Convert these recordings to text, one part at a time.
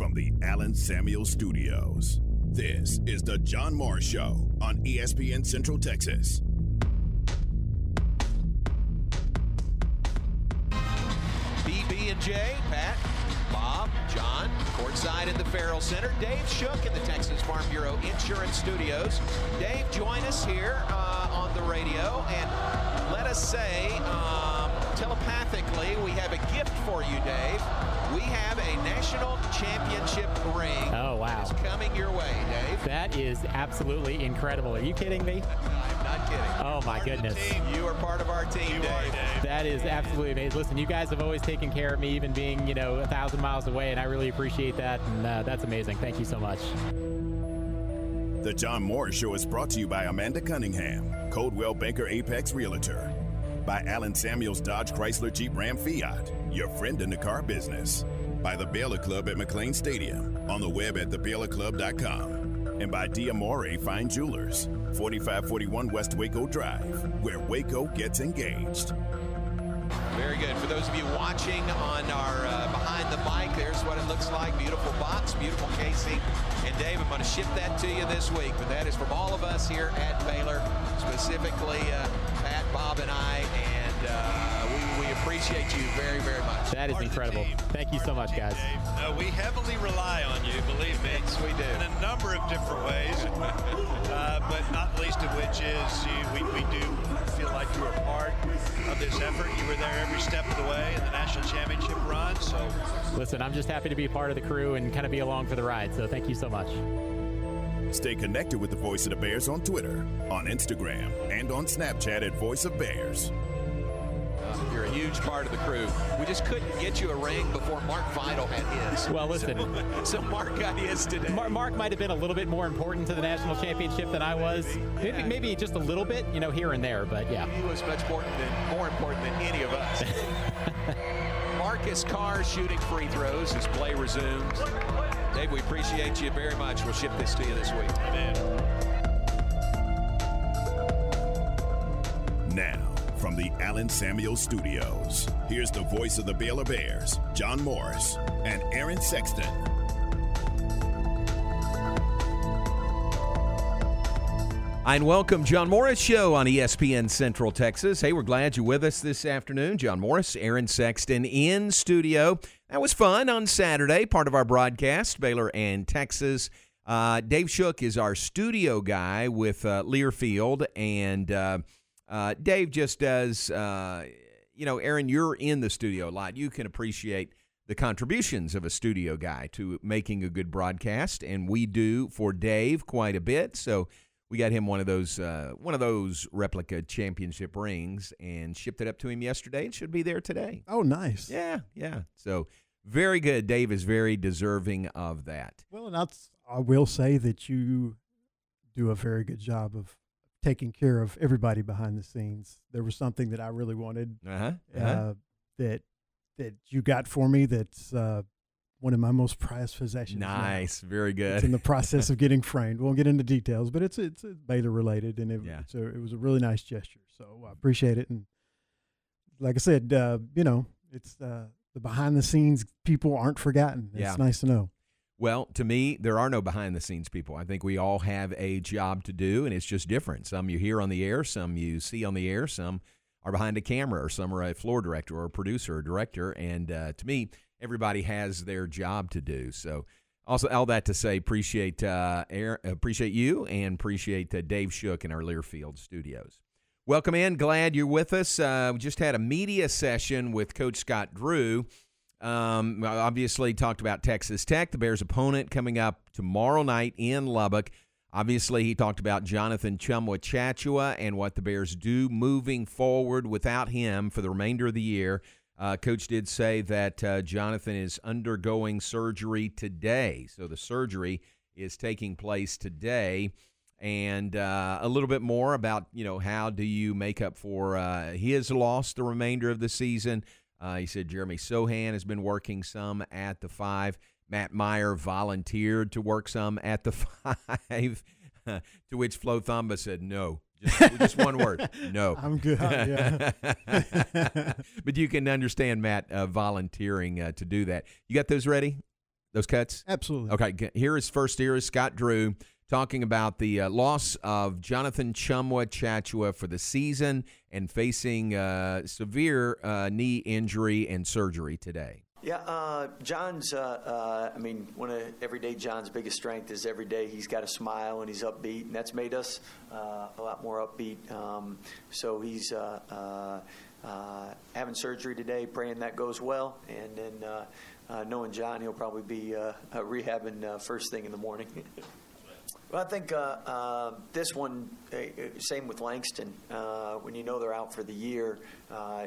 from the Allen Samuel Studios. This is the John Morris Show on ESPN Central Texas. BB and J, Pat, Bob, John, courtside in the Ferrell Center. Dave Shook in the Texas Farm Bureau Insurance Studios. Dave, join us here uh, on the radio and let us say um, telepathically, we have a gift for you, Dave. We have a national championship ring. Oh, wow. It's coming your way, Dave. That is absolutely incredible. Are you kidding me? I'm not kidding. Oh, my goodness. You are part of our team, Dave. That is absolutely amazing. Listen, you guys have always taken care of me, even being, you know, a thousand miles away, and I really appreciate that. And uh, that's amazing. Thank you so much. The John Morris Show is brought to you by Amanda Cunningham, Coldwell Banker Apex Realtor, by Allen Samuels Dodge Chrysler Jeep Ram Fiat, your friend in the car business, by the Baylor Club at McLane Stadium, on the web at thebaylorclub.com, and by Diamore Fine Jewelers, 4541 West Waco Drive, where Waco gets engaged. Very good. For those of you watching on our uh, behind the mic, there's what it looks like. Beautiful box, beautiful casing. And Dave, I'm going to ship that to you this week. But that is from all of us here at Baylor, specifically uh, Pat, Bob, and I. And we, we appreciate you very, very much. That is Part incredible. Thank you so much, guys. Dave. No, we heavily rely on you, believe me. Yes, we do. In a number of different ways, uh, but not least of which is you, we, we do feel like you are part of this effort. You were there every step of the way in the national championship run. So Listen, I'm just happy to be part of the crew and kind of be along for the ride. So thank you so much. Stay connected with the Voice of the Bears on Twitter, on Instagram, and on Snapchat at Voice of Bears. You're a huge part of the crew. We just couldn't get you a ring before Mark Vital had his. Well, listen. So, so Mark got his today. Mar- Mark might have been a little bit more important to the national championship than I was. Maybe, maybe just a little bit, you know, here and there. But yeah. He was much more than more important than any of us. Marcus Carr shooting free throws as play resumes. Dave, we appreciate you very much. We'll ship this to you this week. Now, from the Allen Samuel Studios, here's the voice of the Baylor Bears, John Morris and Aaron Sexton. And welcome, John Morris Show on ESPN Central Texas. Hey, we're glad you're with us this afternoon. John Morris, Aaron Sexton in studio. That was fun on Saturday, part of our broadcast, Baylor and Texas. Uh, Dave Shook is our studio guy with uh, Learfield, and uh, uh, Dave just does. Uh, you know, Aaron, you're in the studio a lot. You can appreciate the contributions of a studio guy to making a good broadcast, and we do for Dave quite a bit. So we got him one of those uh, one of those replica championship rings and shipped it up to him yesterday. It should be there today. Oh, nice. Yeah, yeah. So very good. Dave is very deserving of that. Well, and that's, I will say that you do a very good job of taking care of everybody behind the scenes. There was something that I really wanted Uh-huh. uh, uh-huh. that that you got for me. That's uh, one of my most prized possessions. now. Nice. Very good. It's in the process of getting framed. We won't get into details, but it's it's Baylor related, and it, Yeah. it's a, it was a really nice gesture. So I appreciate it. And like I said, uh, you know, it's uh, the behind the scenes people aren't forgotten. It's Yeah. nice to know. Well, to me, there are no behind the scenes people. I think we all have a job to do, and it's just different. Some you hear on the air, some you see on the air, some are behind a camera, or some are a floor director or a producer or director. And uh, to me, everybody has their job to do. So, also all that to say, appreciate uh, appreciate you, and appreciate uh, Dave Shook in our Learfield studios. Welcome in. Glad you're with us. Uh, we just had a media session with Coach Scott Drew. Um, obviously, talked about Texas Tech, the Bears' opponent, coming up tomorrow night in Lubbock. Obviously, he talked about Jonathan Tchamwa and what the Bears do moving forward without him for the remainder of the year. Uh, Coach did say that uh, Jonathan is undergoing surgery today. So the surgery is taking place today. And uh, a little bit more about, you know, how do you make up for uh, his loss the remainder of the season? Uh, he said Jeremy Sochan has been working some at the five. Matt Mayer volunteered to work some at the five, to which Flo Thamba said no. Just, just one word, no. I'm good. Yeah. but you can understand Matt uh, volunteering uh, to do that. You got those ready? those cuts? Absolutely. Okay, here is first here is Scott Drew talking about the uh, loss of Jonathan Tchamwa Tchatchoua for the season and facing uh, severe uh, knee injury and surgery today. Yeah, uh, John's. Uh, uh, I mean, one of everyday John's biggest strength is every day he's got a smile and he's upbeat, and that's made us uh, a lot more upbeat. Um, so he's uh, uh, having surgery today, praying that goes well, and then knowing John, he'll probably be rehabbing first thing in the morning. Well, I think uh, uh, this one, uh, same with Langston. when you know they're out for the year,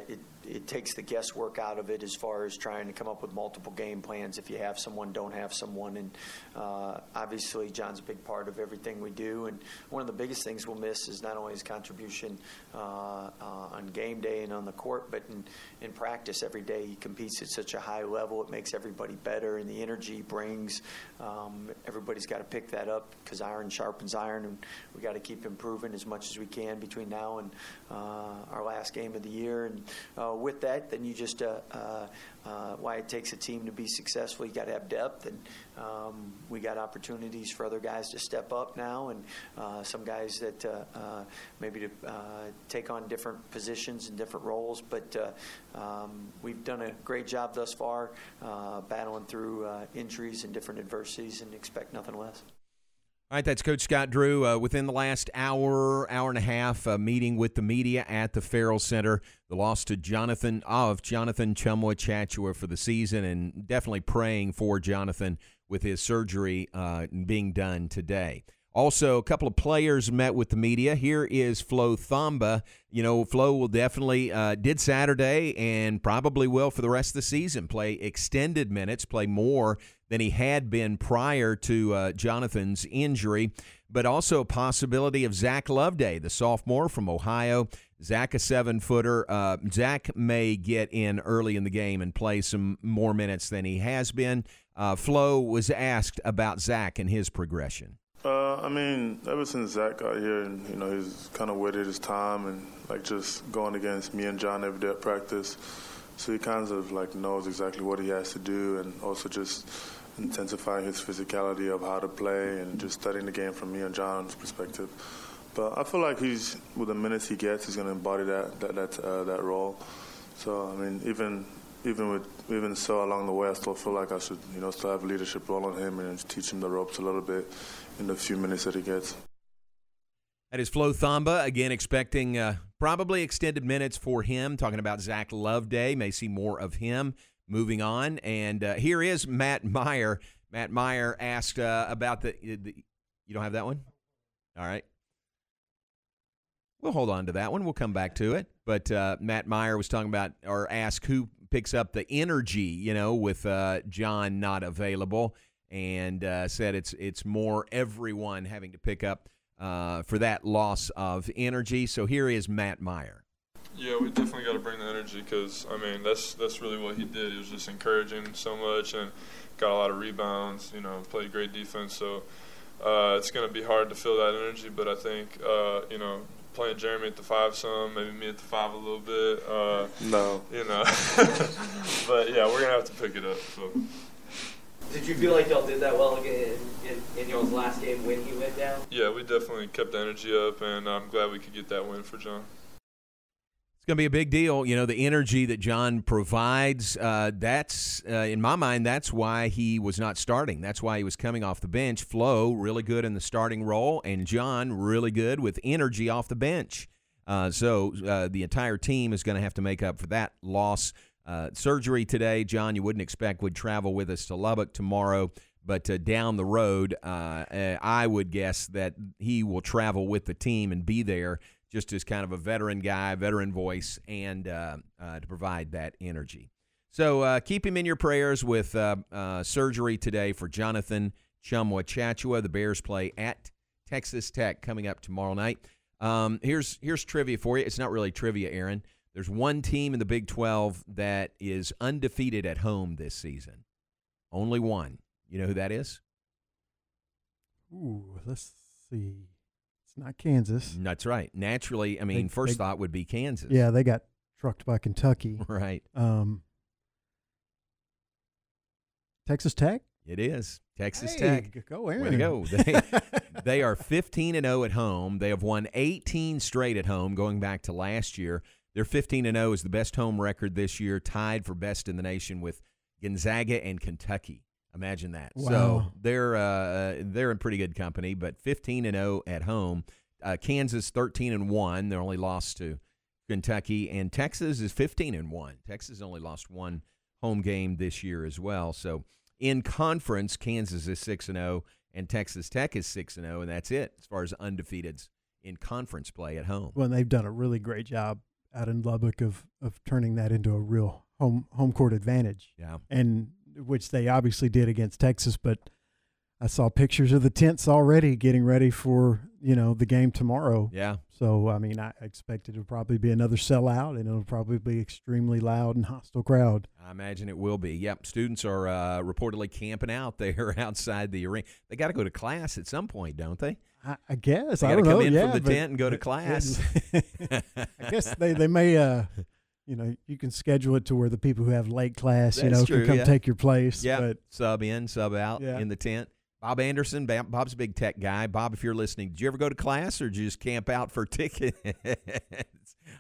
it it takes the guesswork out of it as far as trying to come up with multiple game plans if you have someone, don't have someone. And uh, obviously, John's a big part of everything we do. And one of the biggest things we'll miss is not only his contribution uh, uh, on game day and on the court, but in, in practice every day. He competes at such a high level, it makes everybody better. And the energy he brings, um, everybody's got to pick that up because iron sharpens iron. And we got to keep improving as much as we can between now and uh, our last game of the year. And uh, with that, then you just uh, uh, uh, why it takes a team to be successful. You got to have depth, and um, we got opportunities for other guys to step up now, and some guys that maybe to take on different positions and different roles. But um, we've done a great job thus far, battling through injuries and different adversities, and expect nothing less. All right, that's Coach Scott Drew. Uh, within the last hour, hour and a half, uh, meeting with the media at the Ferrell Center. The loss to Jonathan of Jonathan Tchamwa Tchatchoua for the season, and definitely praying for Jonathan with his surgery uh, being done today. Also, a couple of players met with the media. Here is Flo Thamba. You know, Flo will definitely uh, did Saturday and probably will for the rest of the season. Play extended minutes, play more than he had been prior to uh, Jonathan's injury, but also a possibility of Zach Loveday, the sophomore from Ohio. Zach, a seven footer. Uh, Zach may get in early in the game and play some more minutes than he has been. Uh, Flo was asked about Zach and his progression. Uh, I mean, ever since Zach got here, and you know, he's kind of waited his time, and like just going against me and John every day at practice, so he kind of like knows exactly what he has to do, and also just intensifying his physicality of how to play, and just studying the game from me and John's perspective. But I feel like he's with the minutes he gets, he's going to embody that that that, uh, that role. So I mean, even even with even so along the way, I still feel like I should you know still have a leadership role on him and teach him the ropes a little bit in the few minutes that he gets. That is Flo Thamba again, expecting uh, probably extended minutes for him. Talking about Zach Loveday, may see more of him moving on. And uh, here is Matt Mayer. Matt Mayer asked uh, about the, the. You don't have that one? All right. We'll hold on to that one. We'll come back to it. But uh, Matt Mayer was talking about or asked who picks up the energy, you know, with uh, John not available and uh, said it's it's more everyone having to pick up uh, for that loss of energy. So here is Matt Mayer. Yeah, we definitely got to bring the energy because I mean that's that's really what he did. He was just encouraging so much and got a lot of rebounds. You know, played great defense. So uh, it's going to be hard to feel that energy. But I think uh, you know playing Jeremy at the five some, maybe me at the five a little bit. Uh, no, you know. but yeah, we're gonna have to pick it up. So. Did you feel like y'all did that well in, in, in y'all's last game when he went down? Yeah, we definitely kept the energy up, and I'm glad we could get that win for John. It's going to be a big deal. You know, the energy that John provides, uh, that's, uh, in my mind, that's why he was not starting. That's why he was coming off the bench. Flo, really good in the starting role, and John, really good with energy off the bench. Uh, so uh, the entire team is going to have to make up for that loss uh, surgery today, John, you wouldn't expect would travel with us to Lubbock tomorrow, but uh, down the road, I would guess that he will travel with the team and be there just as kind of a veteran guy, veteran voice, and uh, uh, to provide that energy. So keep him in your prayers with surgery today for Jonathan Tchamwa Tchatchoua. The Bears play at Texas Tech coming up tomorrow night. Um, here's here's trivia for you. It's not really trivia, Aaron. There's one team in the Big 12 that is undefeated at home this season. Only one. You know who that is? Ooh, let's see. It's not Kansas. That's right. Naturally, I mean, They- first they- thought would be Kansas. Yeah, they got trucked by Kentucky. Right. Um, Texas Tech. It is Texas Hey, Tech. go Way to go! They, they are 15 and 0 at home. They have won 18 straight at home, going back to last year. Their 15 and 0 is the best home record this year, tied for best in the nation with Gonzaga and Kentucky. Imagine that. So they're uh, they're in pretty good company. But 15 and 0 at home. Uh, Kansas 13 and 1. They're only lost to Kentucky, and Texas is 15 and 1. Texas only lost one home game this year as well. So in conference, Kansas is 6 and 0 and Texas Tech is 6 and 0 and that's it as far as undefeateds in conference play at home. Well, and they've done a really great job out in Lubbock of of turning that into a real home home court advantage. Yeah. and which they obviously did against Texas. But I saw pictures of the tents already getting ready for you know the game tomorrow. Yeah. So I mean, I expect it to probably be another sellout, and it'll probably be extremely loud and hostile crowd. I imagine it will be. Yep, students are uh, reportedly camping out there outside the arena. They got to go to class at some point, don't they? I, I guess They I gotta don't come know. in yeah, from the tent and go to class. I guess they they may uh you know you can schedule it to where the people who have late class you know true, can come yeah. take your place. Yeah, but sub in, sub out Yeah. in the tent. Bob Anderson, Bob's a big tech guy. Bob, if you're listening, did you ever go to class or just camp out for tickets?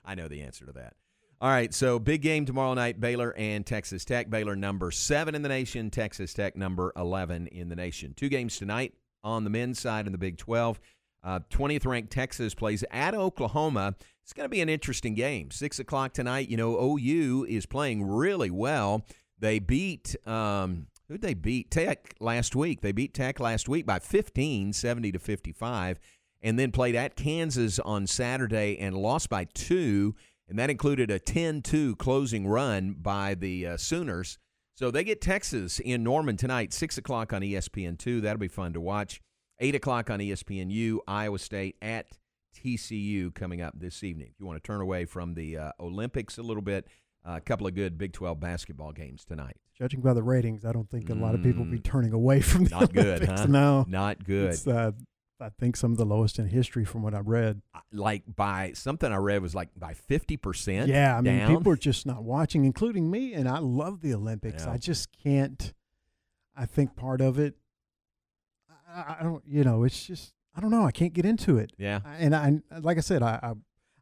I know the answer to that. All right, so big game tomorrow night, Baylor and Texas Tech. Baylor number seven in the nation, Texas Tech number 11 in the nation. Two games tonight on the men's side in the Big 12. Uh, 20th ranked Texas plays at Oklahoma. It's going to be an interesting game. Six o'clock tonight. You know, OU is playing really well. They beat um, who'd they beat? Tech last week. They beat Tech last week by 15, 70 to 55, and then played at Kansas on Saturday and lost by two, and that included a 10-2 closing run by the uh, Sooners. So they get Texas in Norman tonight, six o'clock on E ESPN two. That'll be fun to watch. Eight o'clock on E ESPNU, Iowa State at TCU coming up this evening. If you want to turn away from the uh, Olympics a little bit, uh, a couple of good Big 12 basketball games tonight. judging by the ratings, I don't think a lot of people will be Mm. turning away from the Not good, Olympics. huh? No, Not good. It's, uh, I think some of the lowest in history from what I've read. Like by something I read was like by 50%. Yeah, I mean, down. people are just not watching, including me, and I love the Olympics. Yeah. I just can't. I think part of it, I, I don't, you know, it's just I don't know. I can't get into it. Yeah. I- and I, like I said, I, I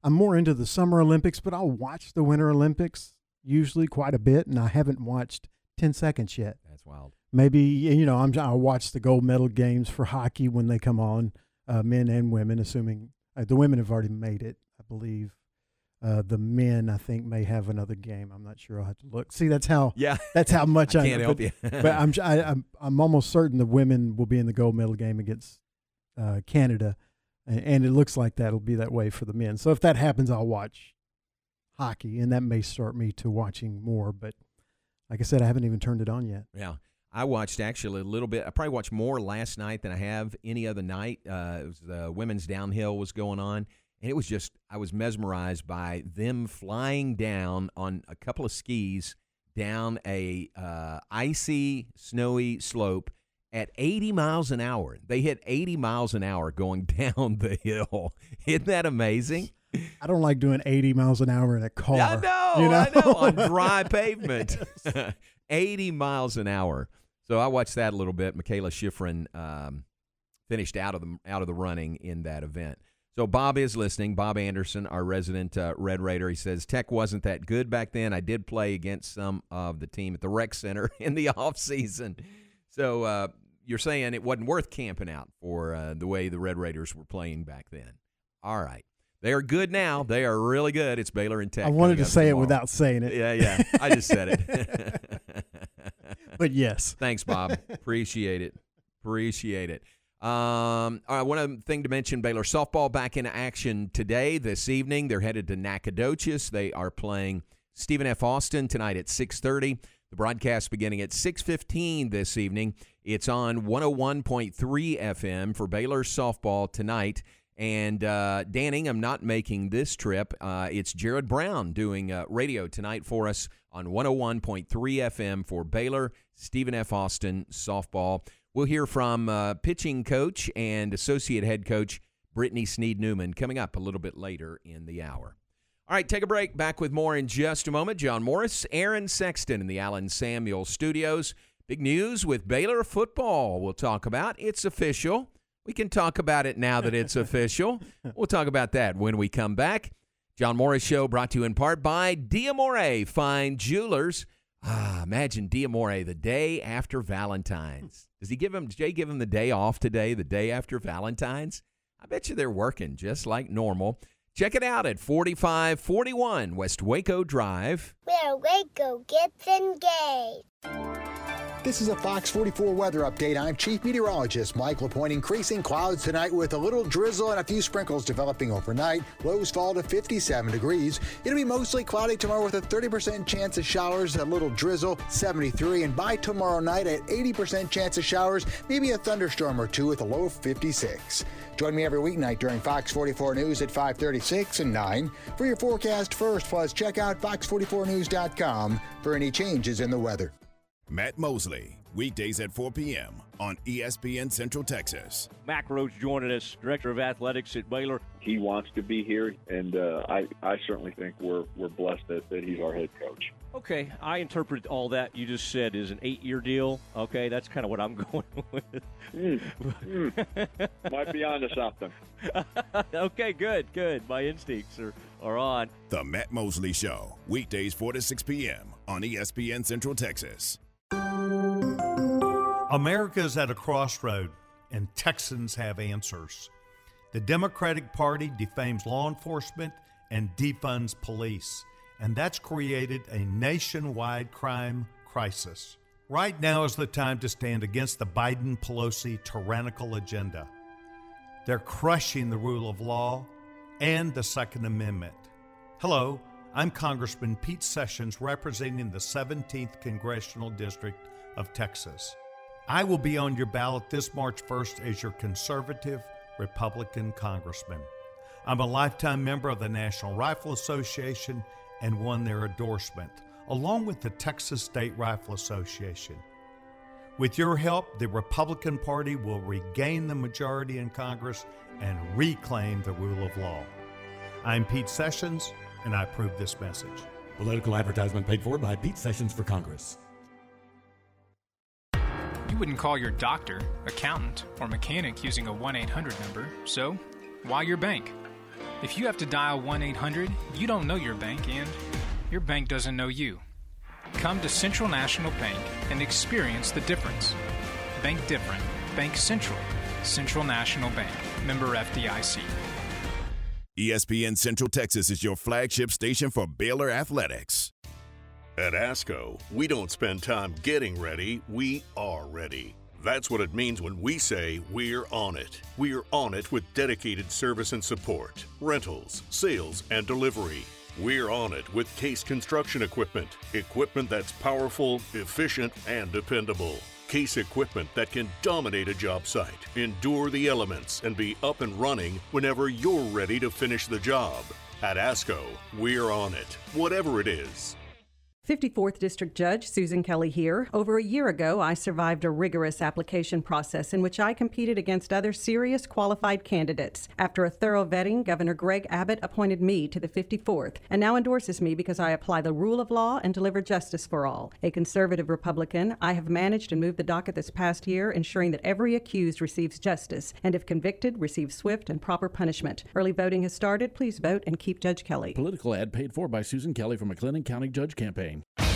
I'm more into the Summer Olympics, but I'll watch the Winter Olympics usually quite a bit, and I haven't watched ten seconds yet. That's wild. Maybe you know I'm I'll watch the gold medal games for hockey when they come on, uh, men and women. Assuming uh, the women have already made it, I believe. Uh, the men, I think, may have another game. I'm not sure. I'll have to look. See, that's how. Yeah. that's how much I I, can't know, help but, you. but I'm, I, I'm I'm almost certain the women will be in the gold medal game against uh, Canada, and, it looks like that'll be that way for the men. So if that happens, I'll watch hockey, and that may start me to watching more. But like I said, I haven't even turned it on yet. Yeah. I watched actually a little bit. I probably watched more last night than I have any other night. Uh, it was the women's downhill was going on, and it was just I was mesmerized by them flying down on a couple of skis down a uh, icy, snowy slope at 80 miles an hour. They hit 80 miles an hour going down the hill. Isn't that amazing? I don't like doing 80 miles an hour in a car. I know, you know? I know, on dry pavement. 80 miles an hour. So I watched that a little bit. Mikaela Shiffrin um, finished out of the out of the running in that event. So Bob is listening. Bob Anderson, our resident uh, Red Raider, he says Tech wasn't that good back then. I did play against some of the team at the rec center in the off season. So uh, you're saying it wasn't worth camping out for uh, the way the Red Raiders were playing back then. All right. They are good now. They are really good. It's Baylor and Tech. I wanted to say it without saying it. Yeah, yeah. I just said it. But yes. Thanks, Bob. Appreciate it. Appreciate it. Um, all right, one other thing to mention: Baylor softball back in action today, this evening. They're headed to Nacogdoches. They are playing Stephen F. Austin tonight at 6:30. The broadcast beginning at 6:15 this evening. It's on 101.3 FM for Baylor softball tonight. And uh, I'm not making this trip. Uh, it's Jared Brown doing uh, radio tonight for us on 101.3 FM for Baylor, Stephen F. Austin softball. We'll hear from uh, pitching coach and associate head coach Britni Sneed Newman coming up a little bit later in the hour. All right, take a break. Back with more in just a moment. John Morris, Aaron Sexton in the Allen Samuel studios. Big news with Baylor football. We'll talk about. It's official. We can talk about it now that it's official. We'll talk about that when we come back. John Morris Show brought to you in part by Diamore Fine Jewelers. Ah, imagine Diamore the day after Valentine's. Does he give him? Does Jay give him the day off today, the day after Valentine's? I bet you they're working just like normal. Check it out at 4541 West Waco Drive. Where Waco gets engaged. This is a Fox 44 weather update. I'm Chief Meteorologist Mike LaPointe. Increasing clouds tonight with a little drizzle and a few sprinkles developing overnight. Lows fall to 57 degrees. It'll be mostly cloudy tomorrow with a 30% chance of showers, a little drizzle, 73. And by tomorrow night, at 80% chance of showers, maybe a thunderstorm or two with a low of 56. Join me every weeknight during Fox 44 News at 536 and 9 for your forecast first. Plus, check out fox44news.com for any changes in the weather. Matt Mosley, weekdays at 4 p.m. on ESPN Central Texas. Mack Rhoades joining us, Director of Athletics at Baylor. He wants to be here, and uh, I, I certainly think we're, we're blessed that, that he's our head coach. Okay, I interpret all that you just said as an eight-year deal. Okay, that's kind of what I'm going with. Mm, mm. Might be onto something. okay, good, good. My instincts are, are on. The Matt Mosley Show, weekdays 4 to 6 p.m. on ESPN Central Texas. America is at a crossroad, and Texans have answers. The Democratic Party defames law enforcement and defunds police, and that's created a nationwide crime crisis. Right now is the time to stand against the Biden Pelosi tyrannical agenda. They're crushing the rule of law and the Second Amendment. Hello, I'm Congressman Pete Sessions representing the 17th Congressional District of Texas. I will be on your ballot this March 1st as your conservative Republican congressman. I'm a lifetime member of the National Rifle Association and won their endorsement, along with the Texas State Rifle Association. With your help, the Republican Party will regain the majority in Congress and reclaim the rule of law. I'm Pete Sessions, and I approve this message. Political advertisement paid for by Pete Sessions for Congress. You wouldn't call your doctor, accountant, or mechanic using a 1 800 number, so why your bank? If you have to dial 1 800, you don't know your bank and your bank doesn't know you. Come to Central National Bank and experience the difference. Bank different. Bank Central. Central National Bank. Member FDIC. ESPN Central Texas is your flagship station for Baylor Athletics. At ASCO, we don't spend time getting ready, we are ready. That's what it means when we say we're on it. We're on it with dedicated service and support, rentals, sales, and delivery. We're on it with Case Construction Equipment. Equipment that's powerful, efficient, and dependable. Case equipment that can dominate a job site, endure the elements, and be up and running whenever you're ready to finish the job. At ASCO, we're on it, whatever it is. 54th District Judge Susan Kelly here. Over a year ago, I survived a rigorous application process in which I competed against other serious qualified candidates. After a thorough vetting, Governor Greg Abbott appointed me to the 54th and now endorses me because I apply the rule of law and deliver justice for all. A conservative Republican, I have managed and moved the docket this past year, ensuring that every accused receives justice and, if convicted, receives swift and proper punishment. Early voting has started. Please vote and keep Judge Kelly. Political ad paid for by Susan Kelly from McLennan County Judge Campaign soon.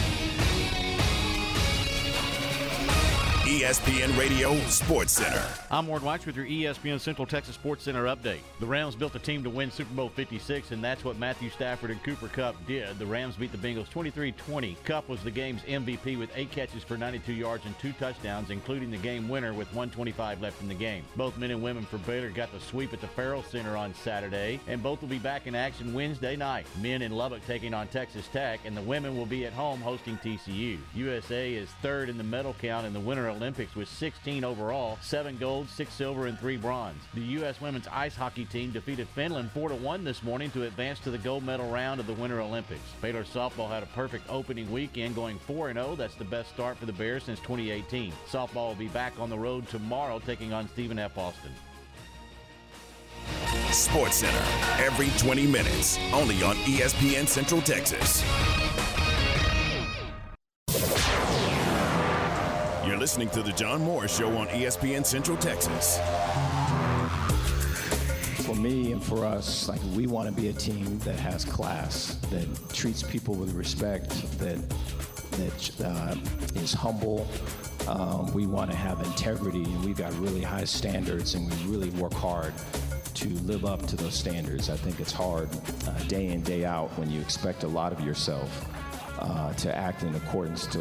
ESPN Radio Sports Center. I'm Ward Weitz with your ESPN Central Texas Sports Center update. The Rams built a team to win Super Bowl 56, and that's what Matthew Stafford and Cooper Kupp did. The Rams beat the Bengals 23-20. Kupp was the game's MVP with eight catches for 92 yards and two touchdowns, including the game winner with 125 left in the game. Both men and women for Baylor got the sweep at the Ferrell Center on Saturday, and both will be back in action Wednesday night. Men in Lubbock taking on Texas Tech, and the women will be at home hosting TCU. USA is third in the medal count in the Winter Olympics with 16 overall, 7 gold, 6 silver, and 3 bronze. The U.S. women's ice hockey team defeated Finland 4-1 this morning to advance to the gold medal round of the Winter Olympics. Baylor softball had a perfect opening weekend going 4-0. That's the best start for the Bears since 2018. Softball will be back on the road tomorrow taking on Stephen F. Austin. Sports Center, every 20 minutes, only on ESPN Central Texas. Listening to The John Morris Show on ESPN Central Texas. For me and for us, like we want to be a team that has class, that treats people with respect, that that uh, is humble. Um, we want to have integrity, and we've got really high standards, and we really work hard to live up to those standards. I think it's hard uh, day in, day out when you expect a lot of yourself uh, to act in accordance to,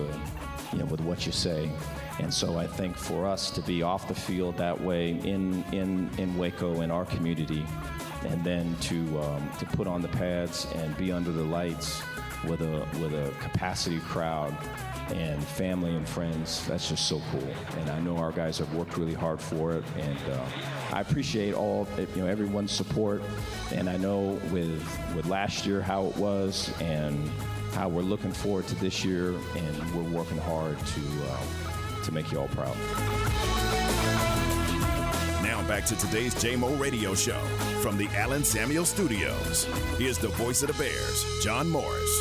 you know, with what you say. And so I think for us to be off the field that way in, in, in Waco, in our community, and then to, um, to put on the pads and be under the lights with a, with a capacity crowd and family and friends, that's just so cool. And I know our guys have worked really hard for it. And uh, I appreciate all, you know, everyone's support. And I know with, with last year how it was and how we're looking forward to this year, and we're working hard to, uh, to make you all proud. Now back to today's JMO Radio Show from the Allen Samuel Studios. Here's the voice of the Bears, John Morris.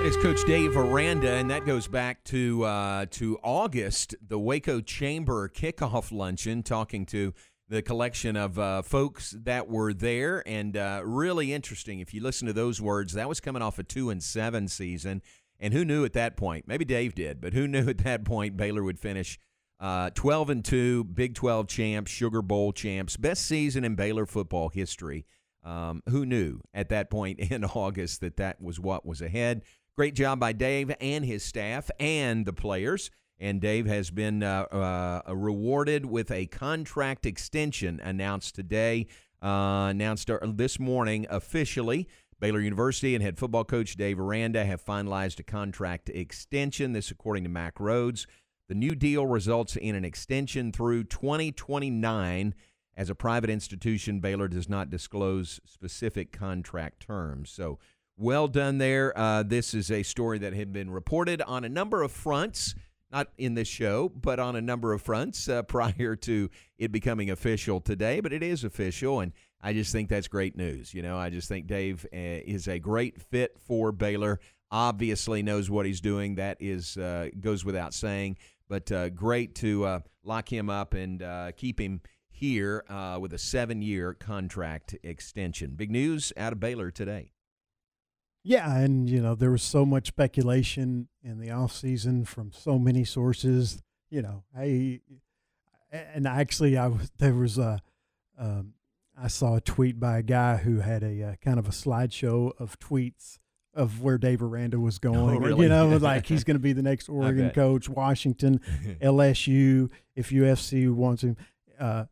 That is Coach Dave Aranda, and that goes back to uh, to August, the Waco Chamber kickoff luncheon, talking to the collection of uh, folks that were there, and uh, really interesting. If you listen to those words, that was coming off a two and seven season, and who knew at that point? Maybe Dave did, but who knew at that point Baylor would finish uh, twelve and two, Big Twelve champs, Sugar Bowl champs, best season in Baylor football history. Um, who knew at that point in August that that was what was ahead? Great job by Dave and his staff and the players. And Dave has been uh, uh, rewarded with a contract extension announced today, uh, announced this morning officially. Baylor University and head football coach Dave Aranda have finalized a contract extension. This, according to Mack Rhoades. The new deal results in an extension through 2029. As a private institution, Baylor does not disclose specific contract terms. So, well done there. Uh, this is a story that had been reported on a number of fronts not in this show, but on a number of fronts uh, prior to it becoming official today. But it is official, and I just think that's great news. You know, I just think Dave uh, is a great fit for Baylor. Obviously, knows what he's doing. That is uh, goes without saying. But uh, great to uh, lock him up and uh, keep him here with a seven-year contract extension. Big news out of Baylor today. Yeah, and you know there was so much speculation in the off season from so many sources. You know, I and actually I was there was a um, I saw a tweet by a guy who had a uh, kind of a slideshow of tweets of where Dave Aranda was going. Oh, really? You know, like he's going to be the next Oregon coach, Washington, LSU. If UFC wants him. Uh,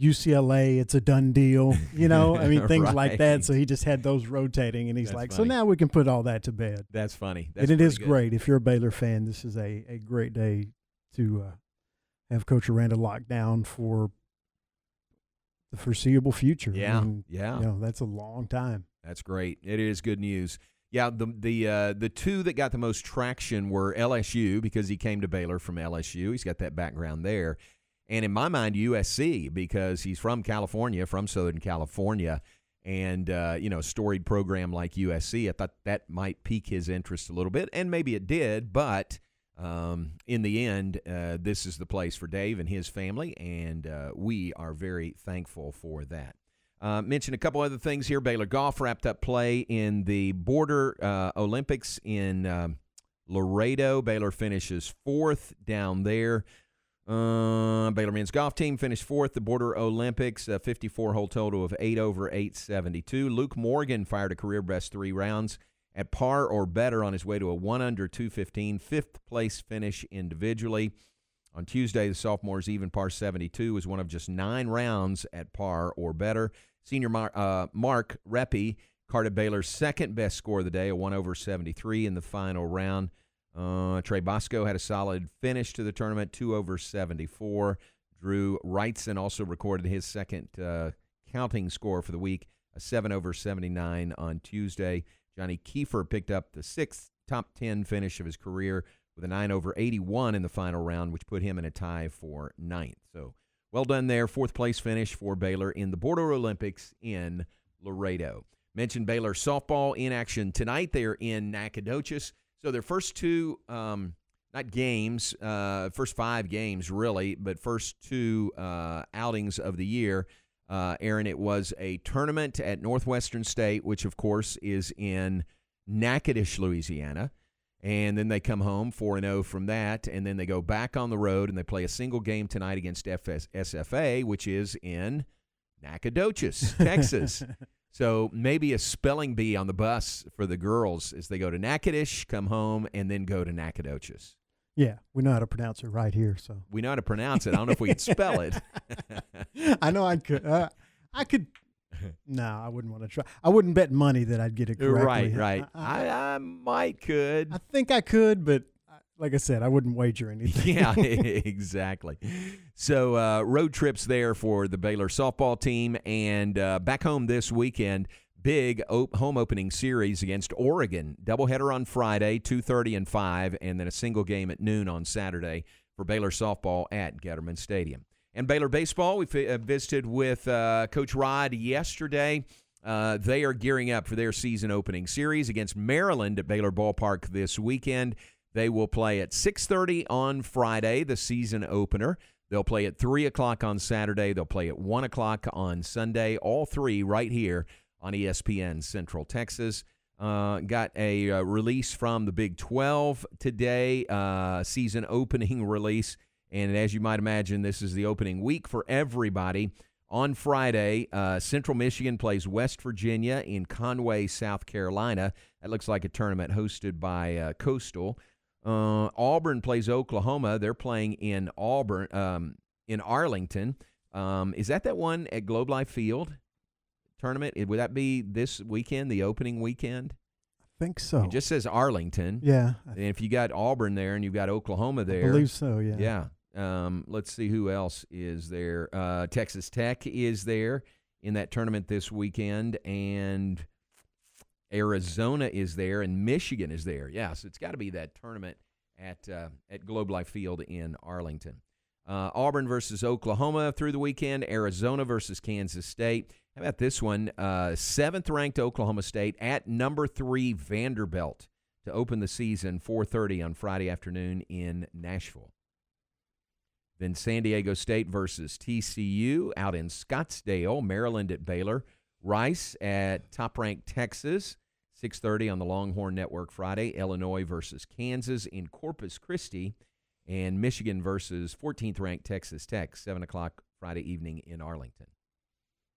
UCLA, it's a done deal. You know, I mean, things like that. So he just had those rotating, and he's That's like, funny. so now we can put all that to bed. That's funny. That's and it is good. great. If you're a Baylor fan, this is a, a great day to uh, have Coach Aranda locked down for the foreseeable future. I Yeah, mean, yeah. You know, that's a long time. That's great. It is good news. Yeah, the the uh, the two that got the most traction were LSU because he came to Baylor from LSU. He's got that background there, and in my mind, USC because he's from California, from Southern California, and uh, you know, a storied program like USC. I thought that might pique his interest a little bit, and maybe it did. But um, in the end, uh, this is the place for Dave and his family, and uh, we are very thankful for that. Uh, mention a couple other things here. Baylor golf wrapped up play in the Border uh, Olympics in um, Laredo. Baylor finishes fourth down there. Uh, Baylor men's golf team finished fourth. The Border Olympics, a 54 hole total of 8 over 872. Luke Morgan fired a career best three rounds at par or better on his way to a 1 under 215, fifth place finish individually. On Tuesday, the sophomore's even par 72 was one of just nine rounds at par or better. Senior Mar- uh, Mark Reppe carded Baylor's second best score of the day, a 1 over 73 in the final round. Uh, Trey Bosco had a solid finish to the tournament, 2 over 74. Drew Wrightson also recorded his second uh, counting score for the week, a 7 over 79 on Tuesday. Johnny Keefer picked up the sixth top 10 finish of his career with a 9 over 81 in the final round, which put him in a tie for ninth. So well done there. Fourth place finish for Baylor in the Border Olympics in Laredo. Mentioned Baylor softball in action tonight. They're in Nacogdoches. So their first two um, not games, uh, first five games really, but first two uh, outings of the year. Uh, Aaron, it was a tournament at Northwestern State, which of course is in Natchitoches, Louisiana. And then they come home 4 0 from that. And then they go back on the road and they play a single game tonight against FS- SFA, which is in Nacogdoches, Texas. so maybe a spelling bee on the bus for the girls as they go to Natchitoches, come home, and then go to Nacogdoches. Yeah, we know how to pronounce it right here. So We know how to pronounce it. I don't know if we can spell it. I know I could. Uh, I could. No, I wouldn't want to try. I wouldn't bet money that I'd get it correctly. Right, right. I, I, I might could. I think I could, but uh, like I said, I wouldn't wager anything. yeah, exactly. So uh, road trips there for the Baylor softball team, and uh, back home this weekend. Big op- home opening series against Oregon. Doubleheader on Friday, two thirty and five, and then a single game at noon on Saturday for Baylor softball at Getterman Stadium. And Baylor baseball, we fi- uh, visited with uh, Coach Rod yesterday. Uh, they are gearing up for their season opening series against Maryland at Baylor Ballpark this weekend. They will play at 6:30 on Friday, the season opener. They'll play at three o'clock on Saturday. They'll play at one o'clock on Sunday. All three right here on ESPN Central Texas. Uh, got a uh, release from the Big 12 today, uh, season opening release. And as you might imagine, this is the opening week for everybody. On Friday, uh, Central Michigan plays West Virginia in Conway, South Carolina. That looks like a tournament hosted by uh, Coastal. Uh, Auburn plays Oklahoma. They're playing in Auburn, um, in Arlington. Um, is that that one at Globe Life Field tournament? Would that be this weekend, the opening weekend? I think so. It just says Arlington. Yeah. And if you got Auburn there and you've got Oklahoma there, I believe so, yeah. Yeah. Um, let's see who else is there. Uh, Texas Tech is there in that tournament this weekend, and Arizona is there, and Michigan is there. Yeah, so it's got to be that tournament at uh, at Globe Life Field in Arlington. Uh, Auburn versus Oklahoma through the weekend. Arizona versus Kansas State. How about this one? Uh, seventh ranked Oklahoma State at number three Vanderbilt to open the season 4:30 on Friday afternoon in Nashville. Then San Diego State versus TCU out in Scottsdale, Maryland at Baylor. Rice at top-ranked Texas, 6:30 on the Longhorn Network Friday. Illinois versus Kansas in Corpus Christi, and Michigan versus 14th-ranked Texas Tech, 7 o'clock Friday evening in Arlington.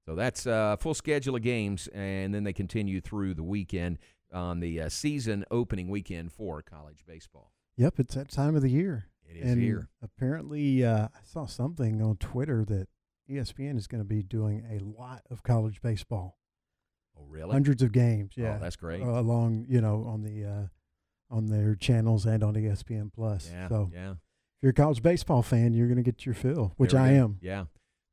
So that's a full schedule of games, and then they continue through the weekend on the uh, season opening weekend for college baseball. Yep, it's that time of the year. It is and here. Apparently, uh, I saw something on Twitter that ESPN is going to be doing a lot of college baseball. Oh, really? Hundreds of games. Oh, Yeah, that's great. Uh, along, you know, on the uh, on their channels and on ESPN Plus. Yeah, So, yeah. if you're a college baseball fan, you're going to get your fill, which I go. am. Yeah.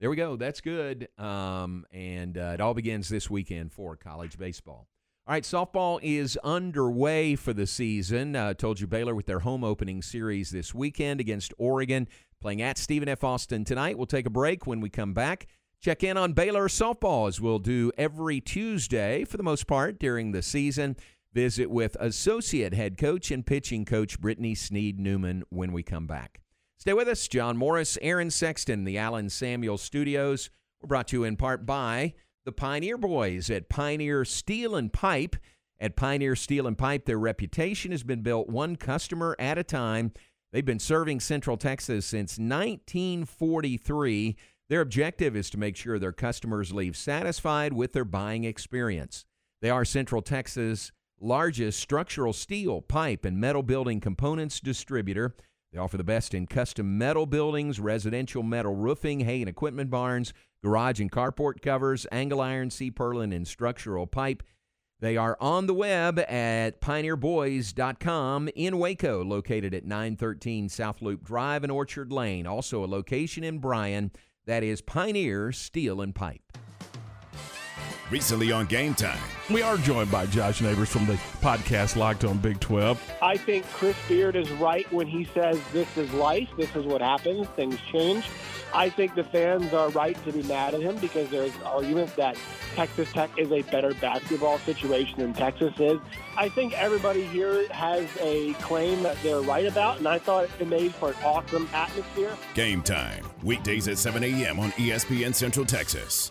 There we go. That's good. Um, and uh, it all begins this weekend for college baseball. All right, softball is underway for the season. Uh, told you Baylor with their home opening series this weekend against Oregon, playing at Stephen F. Austin tonight. We'll take a break when we come back. Check in on Baylor softball as we'll do every Tuesday for the most part during the season. Visit with associate head coach and pitching coach Britni Sneed Newman when we come back. Stay with us. John Morris, Aaron Sexton, the Allen Samuel Studios. We're brought to you in part by the Pioneer Boys at Pioneer Steel and Pipe. At Pioneer Steel and Pipe, their reputation has been built one customer at a time. They've been serving Central Texas since 1943. Their objective is to make sure their customers leave satisfied with their buying experience. They are Central Texas' largest structural steel, pipe, and metal building components distributor. They offer the best in custom metal buildings, residential metal roofing, hay and equipment barns, garage and carport covers, angle iron, C purlin, and structural pipe. They are on the web at pioneerboys.com in Waco, located at 913 South Loop Drive and Orchard Lane. Also, a location in Bryan that is Pioneer Steel and Pipe. Recently on Game Time. We are joined by Josh Neighbors from the podcast Locked on Big 12. I think Chris Beard is right when he says this is life, this is what happens, things change. I think the fans are right to be mad at him because there's arguments that Texas Tech is a better basketball situation than Texas is. I think everybody here has a claim that they're right about, and I thought it made for an awesome atmosphere. Game Time. Weekdays at 7 a.m. on ESPN Central Texas.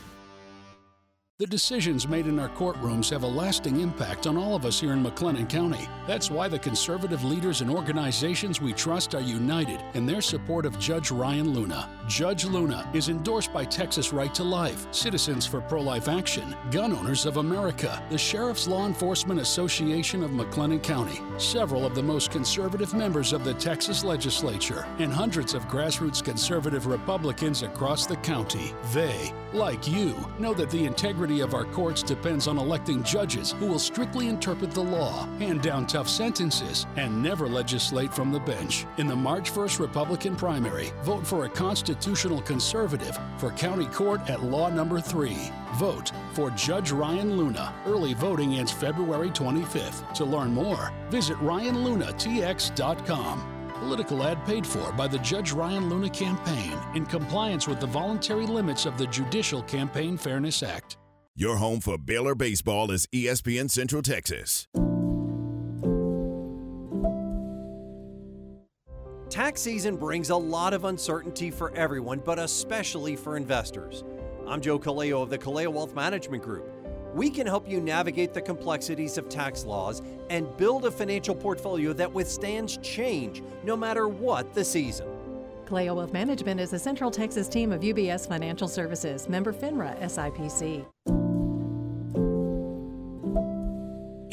The decisions made in our courtrooms have a lasting impact on all of us here in McLennan County. That's why the conservative leaders and organizations we trust are united in their support of Judge Ryan Luna. Judge Luna is endorsed by Texas Right to Life, Citizens for Pro Life Action, Gun Owners of America, the Sheriff's Law Enforcement Association of McLennan County, several of the most conservative members of the Texas legislature, and hundreds of grassroots conservative Republicans across the county. They, like you, know that the integrity of our courts depends on electing judges who will strictly interpret the law, hand down tough sentences, and never legislate from the bench. In the March 1st Republican primary, vote for a constitutional conservative for county court at law number 3. Vote for Judge Ryan Luna. Early voting ends February 25th. To learn more, visit ryanlunatx.com. Political ad paid for by the Judge Ryan Luna campaign in compliance with the voluntary limits of the Judicial Campaign Fairness Act. Your home for Baylor baseball is ESPN Central Texas. Tax season brings a lot of uncertainty for everyone, but especially for investors. I'm Joe Kaleo of the Kaleo Wealth Management Group. We can help you navigate the complexities of tax laws and build a financial portfolio that withstands change no matter what the season. Kaleo Wealth Management is a Central Texas team of UBS Financial Services, member FINRA SIPC.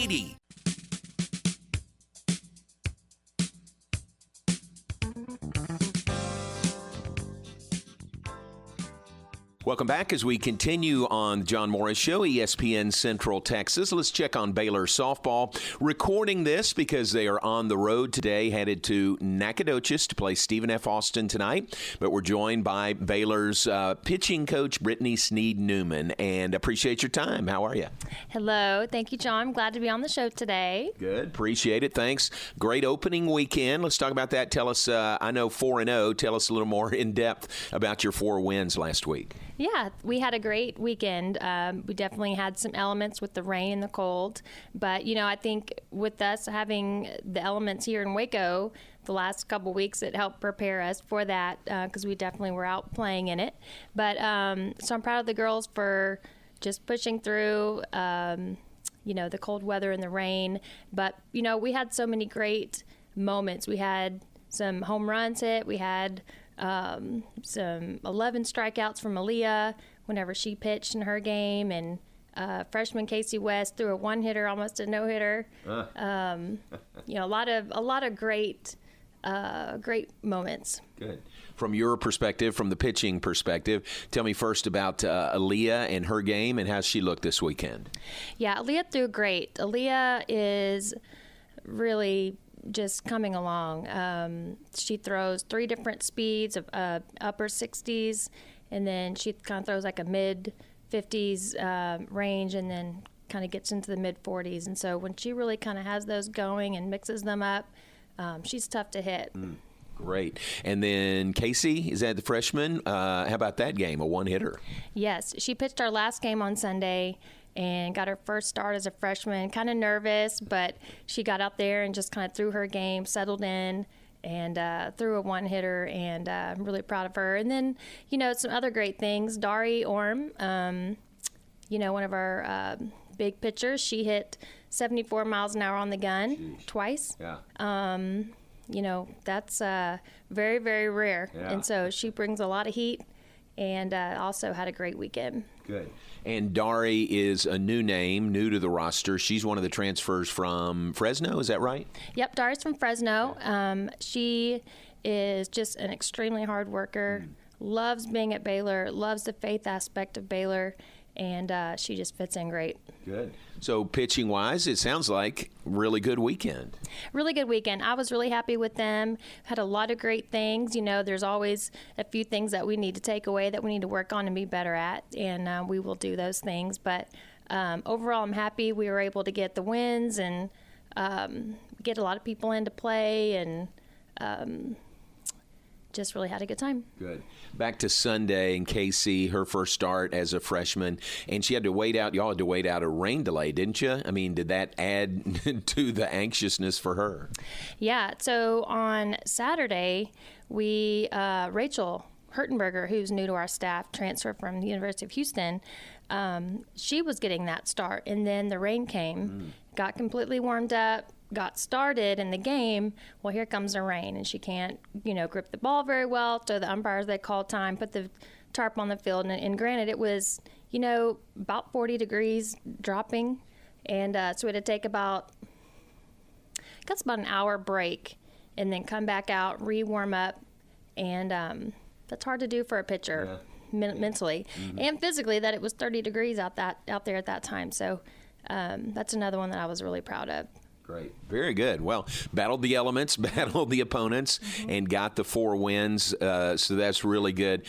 8080. Welcome back as we continue on John Morris Show, ESPN Central Texas. Let's check on Baylor softball. Recording this because they are on the road today, headed to Nacogdoches to play Stephen F. Austin tonight. But we're joined by Baylor's uh, pitching coach, Britni Sneed Newman, and appreciate your time. How are you? Hello. Thank you, John. I'm glad to be on the show today. Good. Appreciate it. Thanks. Great opening weekend. Let's talk about that. Tell us, uh, I know 4 and 0. Tell us a little more in depth about your four wins last week. Yeah, we had a great weekend. Um, we definitely had some elements with the rain and the cold, but you know, I think with us having the elements here in Waco the last couple weeks, it helped prepare us for that because uh, we definitely were out playing in it. But um, so I'm proud of the girls for just pushing through. Um, you know, the cold weather and the rain, but you know, we had so many great moments. We had some home runs hit. We had um, some 11 strikeouts from Aaliyah whenever she pitched in her game, and uh, freshman Casey West threw a one hitter, almost a no hitter. Uh. Um, you know, a lot of a lot of great uh, great moments. Good. From your perspective, from the pitching perspective, tell me first about uh, Aaliyah and her game and how she looked this weekend. Yeah, Aaliyah threw great. Aaliyah is really just coming along. Um, she throws three different speeds of uh, upper 60s, and then she kind of throws like a mid 50s uh, range, and then kind of gets into the mid 40s. And so when she really kind of has those going and mixes them up, um, she's tough to hit. Mm, great. And then Casey, is that the freshman? Uh, how about that game? A one hitter? Yes. She pitched our last game on Sunday and got her first start as a freshman. Kind of nervous, but she got out there and just kind of threw her game, settled in, and uh, threw a one hitter. And uh, I'm really proud of her. And then, you know, some other great things. Dari Orme, um, you know, one of our uh, big pitchers, she hit 74 miles an hour on the gun Jeez. twice. Yeah. Um, you know, that's uh, very, very rare. Yeah. And so she brings a lot of heat and uh, also had a great weekend. Good. And Dari is a new name, new to the roster. She's one of the transfers from Fresno. Is that right? Yep, Dari's from Fresno. Um, she is just an extremely hard worker, loves being at Baylor, loves the faith aspect of Baylor, and uh, she just fits in great. Good. So pitching wise, it sounds like really good weekend. Really good weekend. I was really happy with them. Had a lot of great things. You know, there's always a few things that we need to take away that we need to work on and be better at, and uh, we will do those things. But um, overall, I'm happy we were able to get the wins and um, get a lot of people into play and. Um, just really had a good time. Good. Back to Sunday and Casey, her first start as a freshman, and she had to wait out. Y'all had to wait out a rain delay, didn't you? I mean, did that add to the anxiousness for her? Yeah. So on Saturday, we uh, Rachel Hertenberger, who's new to our staff, transferred from the University of Houston. Um, she was getting that start, and then the rain came, got completely warmed up, got started in the game. Well, here comes the rain, and she can't, you know, grip the ball very well. So the umpires they called time, put the tarp on the field, and, and granted, it was, you know, about 40 degrees dropping, and uh, so we had to take about that's about an hour break and then come back out, re warm up, and um, that's hard to do for a pitcher men- mentally and physically. That it was 30 degrees out that out there at that time, so um, that's another one that I was really proud of. Great. Very good. Well, battled the elements, battled the opponents, and got the four wins. Uh, so that's really good.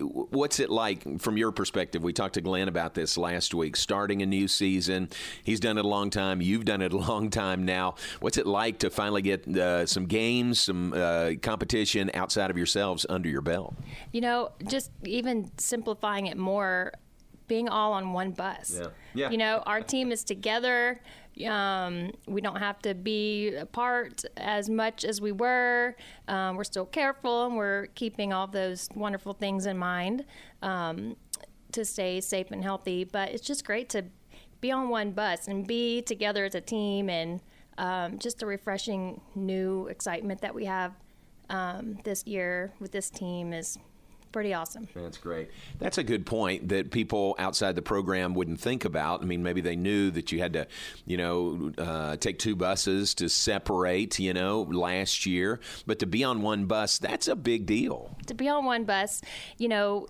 What's it like from your perspective? We talked to Glenn about this last week. Starting a new season, he's done it a long time. You've done it a long time now. What's it like to finally get uh, some games, some uh, competition outside of yourselves under your belt? You know, just even simplifying it more, being all on one bus. Yeah. Yeah. You know, our team is together. Um, we don't have to be apart as much as we were. Um, we're still careful and we're keeping all those wonderful things in mind um, to stay safe and healthy. But it's just great to be on one bus and be together as a team and um, just a refreshing new excitement that we have um, this year with this team is pretty awesome. That's great. That's a good point that people outside the program wouldn't think about. I mean, maybe they knew that you had to, you know, uh, take two buses to separate, you know, last year, but to be on one bus, that's a big deal. to be on one bus, you know,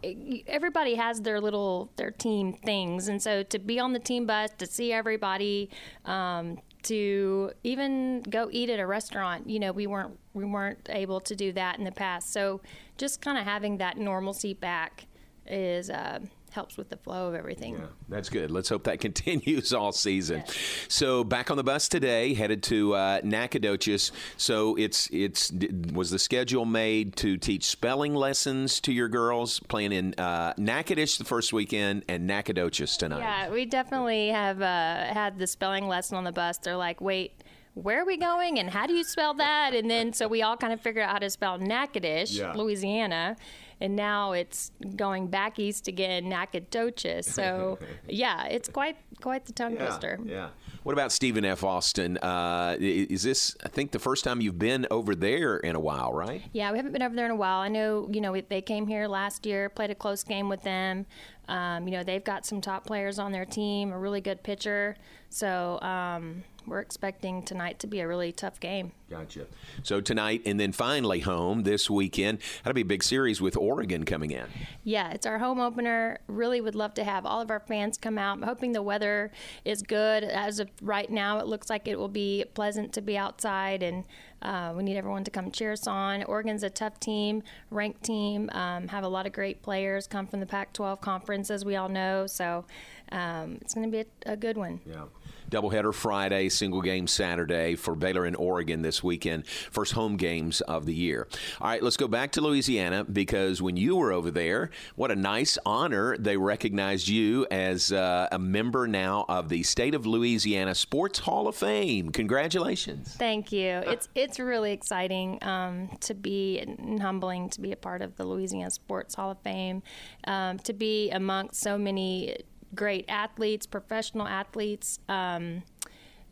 everybody has their little their team things, and so to be on the team bus to see everybody, um, to even go eat at a restaurant, you know, we weren't we weren't able to do that in the past. So just kind of having that normalcy back is uh, helps with the flow of everything. Yeah, That's good. Let's hope that continues all season. So back on the bus today, headed to uh, Nacogdoches. So it's it's was the schedule made to teach spelling lessons to your girls, playing in uh, Natchitoches the first weekend and Nacogdoches tonight. Yeah, we definitely have uh, had the spelling lesson on the bus. They're like, wait, where are we going and how do you spell that? And then so we all kind of figured out how to spell Natchitoches, Yeah. Louisiana. And now it's going back east again, Nacogdoches. So yeah, it's quite quite the tongue twister. Yeah. What about Stephen F. Austin? Uh, is this, I think, the first time you've been over there in a while, right? Yeah, we haven't been over there in a while. I know, you know, they came here last year, played a close game with them. Um, you know, they've got some top players on their team, a really good pitcher. So um, we're expecting tonight to be a really tough game. Gotcha. So tonight and then finally home this weekend. That'll be a big series with Oregon coming in. Yeah, it's our home opener. Really would love to have all of our fans come out. I'm hoping the weather is good. As of right now, it looks like it will be pleasant to be outside, and uh, we need everyone to come cheer us on. Oregon's a tough team, ranked team, um, have a lot of great players, come from the Pac 12 conference, as we all know. So um, it's going to be a, a good one. Yeah. Doubleheader Friday, single game Saturday for Baylor and Oregon this weekend. First home games of the year. All right, let's go back to Louisiana because when you were over there, what a nice honor. They recognized you as uh, a member now of the State of Louisiana Sports Hall of Fame. Congratulations. Thank you. It's it's really exciting um, to be and humbling to be a part of the Louisiana Sports Hall of Fame, um, to be amongst so many great athletes, professional athletes. Um,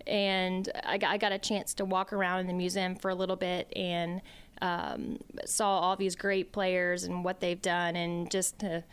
and I got, I got, a chance to walk around in the museum for a little bit and um, saw all these great players and what they've done, and just to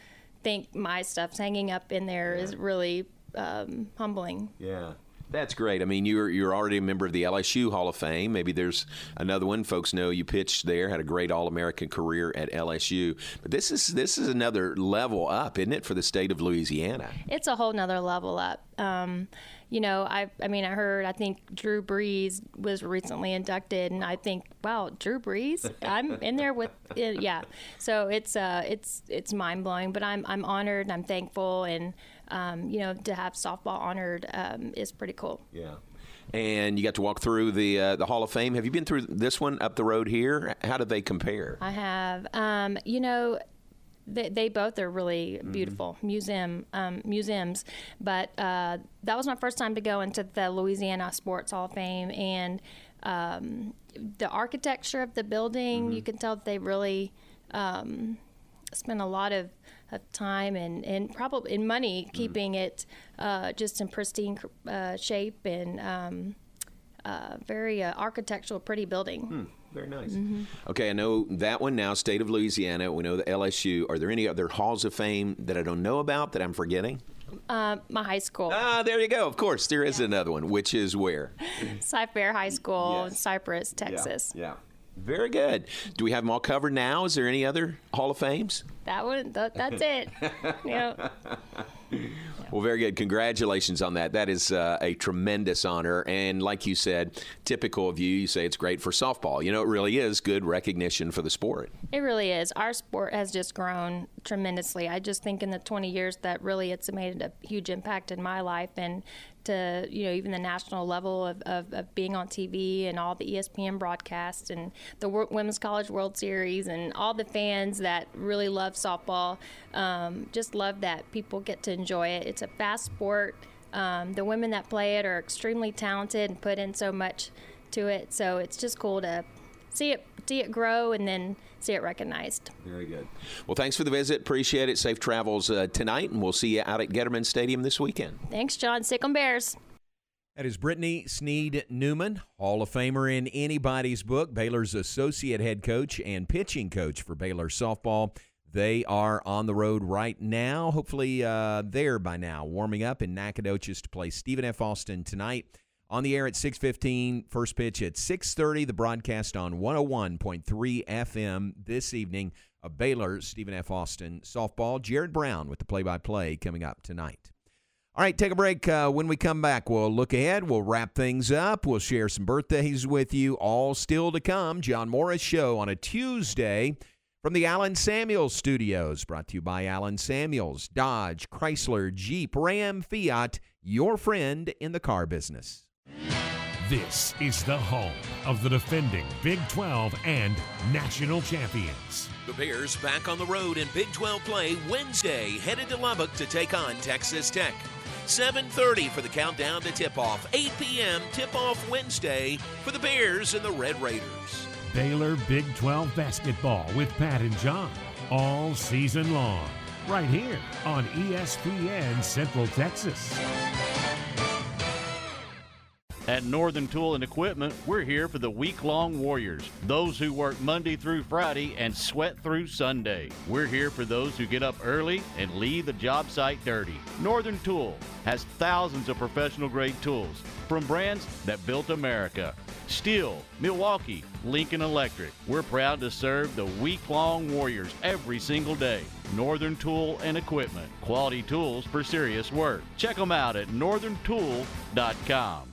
think my stuff's hanging up in there yeah. is really um, humbling. Yeah. That's great. I mean, you're you're already a member of the LSU Hall of Fame. Maybe there's another one. Folks know you pitched there, had a great All American career at LSU. But this is this is another level up, isn't it, for the state of Louisiana? It's a whole nother level up. Um, you know, I I mean, I heard I think Drew Brees was recently inducted, and I think, wow, Drew Brees, I'm in there with, yeah. So it's uh it's it's mind blowing, but I'm I'm honored, and I'm thankful, and um, you know, to have softball honored um, is pretty cool. Yeah. And you got to walk through the uh, the Hall of Fame. Have you been through this one up the road here? How do they compare? I have. Um, you know, they, they, both are really mm-hmm. beautiful mm-hmm. museum um, museums. But uh, that was my first time to go into the Louisiana Sports Hall of Fame, and um, the architecture of the building. Mm-hmm. You can tell that they really um, spent a lot of of time and, and probably in money mm-hmm. keeping it uh, just in pristine uh, shape and um, uh, very uh, architectural, pretty building. Hmm. Very nice. Mm-hmm. Okay, I know that one now, state of Louisiana. We know the LSU. Are there any other halls of fame that I don't know about that I'm forgetting? Uh, my high school. Ah, there you go. Of course, there is yeah. another one, which is where? Cy-Fair High School yes. in Cypress, Texas. Yeah. yeah. Very good. Do we have them all covered now? Is there any other Hall of Fames? That one, th- that's it. yep. Well, very good. Congratulations on that. That is uh, a tremendous honor. And like you said, typical of you, you say it's great for softball. You know, it really is good recognition for the sport. It really is. Our sport has just grown tremendously. I just think in the 20 years that really it's made a huge impact in my life. And to you know even the national level of, of, of, being on TV and all the ESPN broadcasts and the Women's College World Series and all the fans that really love softball. Um, just love that people get to enjoy it. It's a fast sport. Um, the women that play it are extremely talented and put in so much to it. So it's just cool to see it see it grow and then see it recognized. Very good. Well, thanks for the visit. Appreciate it. Safe travels uh, tonight, and we'll see you out at Getterman Stadium this weekend. Thanks, John. Sic 'em Bears. That is Britni Sneed Newman, Hall of Famer in anybody's book, Baylor's associate head coach and pitching coach for Baylor softball. They are on the road right now, hopefully uh, there by now, warming up in Nacogdoches to play Stephen F. Austin tonight on the air at 6:15 first pitch at 6:30 the broadcast on 101.3 FM this evening. A Baylor Stephen F. Austin softball. Jared Brown with the play-by-play coming up tonight. All right take a break. Uh, when we come back we'll look ahead. We'll wrap things up. We'll share some birthdays with you. All still to come. John Morris show on a Tuesday from the Allen Samuels studios. Brought to you by Allen Samuels. Dodge Chrysler Jeep Ram Fiat your friend in the car business this is the home of the defending Big 12 and national champions. The Bears back on the road in Big 12 play Wednesday, headed to Lubbock to take on Texas Tech. 7:30 for the countdown to tip-off. 8 p.m. tip-off Wednesday for the Bears and the Red Raiders. Baylor Big 12 basketball with Pat and John all season long, right here on ESPN Central Texas. At Northern Tool and Equipment, we're here for the week long warriors, those who work Monday through Friday and sweat through Sunday. We're here for those who get up early and leave the job site dirty. Northern Tool has thousands of professional grade tools from brands that built America. Stihl, Milwaukee, Lincoln Electric. We're proud to serve the week long warriors every single day. Northern Tool and Equipment. Quality tools for serious work. Check them out at northerntool.com.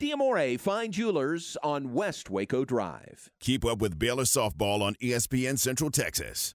Diamore Fine Jewelers on West Waco Drive. Keep up with Baylor softball on ESPN Central Texas.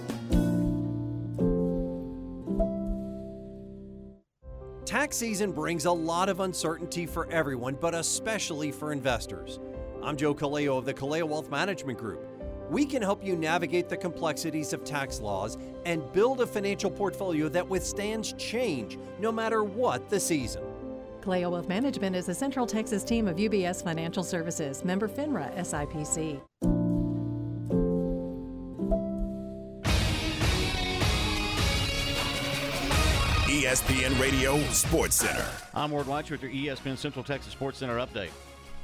Tax season brings a lot of uncertainty for everyone, but especially for investors. I'm Joe Kaleo of the Kaleo Wealth Management Group. We can help you navigate the complexities of tax laws and build a financial portfolio that withstands change no matter what the season. Kaleo Wealth Management is a Central Texas team of UBS Financial Services, member FINRA SIPC. ESPN Radio Sports Center. I'm Ward Watcher with your ESPN Central Texas Sports Center update.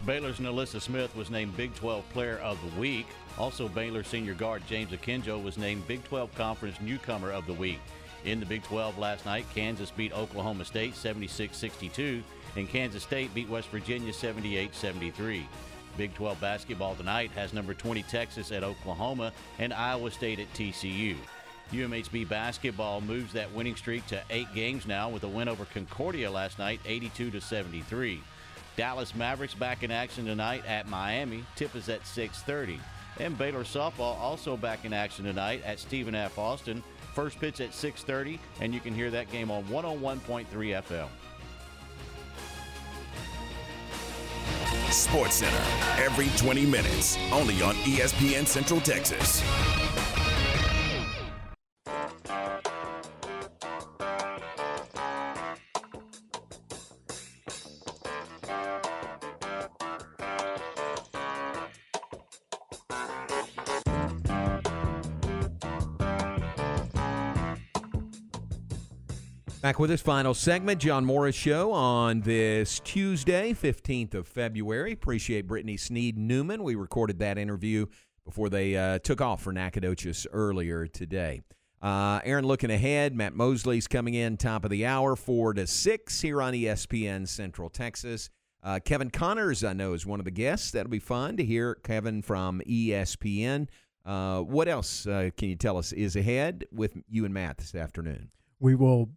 Baylor's NaLyssa Smith was named Big 12 Player of the Week. Also, Baylor senior guard James Akinjo was named Big 12 Conference Newcomer of the Week. In the Big 12 last night, Kansas beat Oklahoma State 76 62, and Kansas State beat West Virginia 78 73. Big 12 basketball tonight has number 20 Texas at Oklahoma and Iowa State at TCU. UMHB basketball moves that winning streak to eight games now with a win over Concordia last night, 82 to 73. Dallas Mavericks back in action tonight at Miami. Tip is at 6:30. And Baylor softball also back in action tonight at Stephen F. Austin. First pitch at 6:30, and you can hear that game on 101.3 FM. Sports Center every 20 minutes, only on ESPN Central Texas. With this final segment, John Morris Show on this Tuesday, 15th of February. Appreciate Britni Sneed Newman. We recorded that interview before they uh, took off for Nacogdoches earlier today. Uh, Aaron, looking ahead, Matt Mosley's coming in top of the hour, 4 to 6 here on ESPN Central Texas. Uh, Kevin Connors, I know, is one of the guests. That'll be fun to hear Kevin from ESPN. Uh, what else uh, can you tell us is ahead with you and Matt this afternoon? We will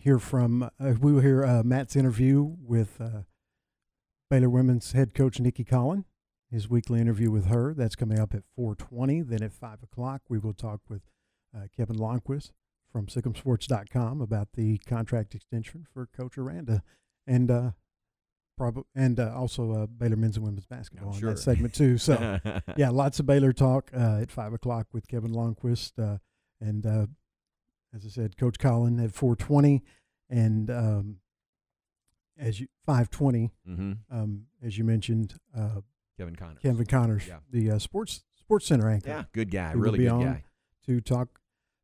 hear from uh, we will hear uh, Matt's interview with uh, Baylor women's head coach Nicki Collen. His weekly interview with her that's coming up at 4:20. Then at five o'clock, we will talk with uh, Kevin Lonnquist from SicEmSports.com about the contract extension for Coach Aranda, and uh, prob- and uh, also uh, Baylor men's and women's basketball in that segment too. So yeah, lots of Baylor talk uh, at five o'clock with Kevin Lonnquist, uh, and uh, as I said, Coach Collen at four twenty, and um, as you five Mhm. um, as you mentioned, uh, Kevin Connors. Kevin Connors, Yeah. the uh, sports sports center anchor. Yeah, good guy, really good guy. To talk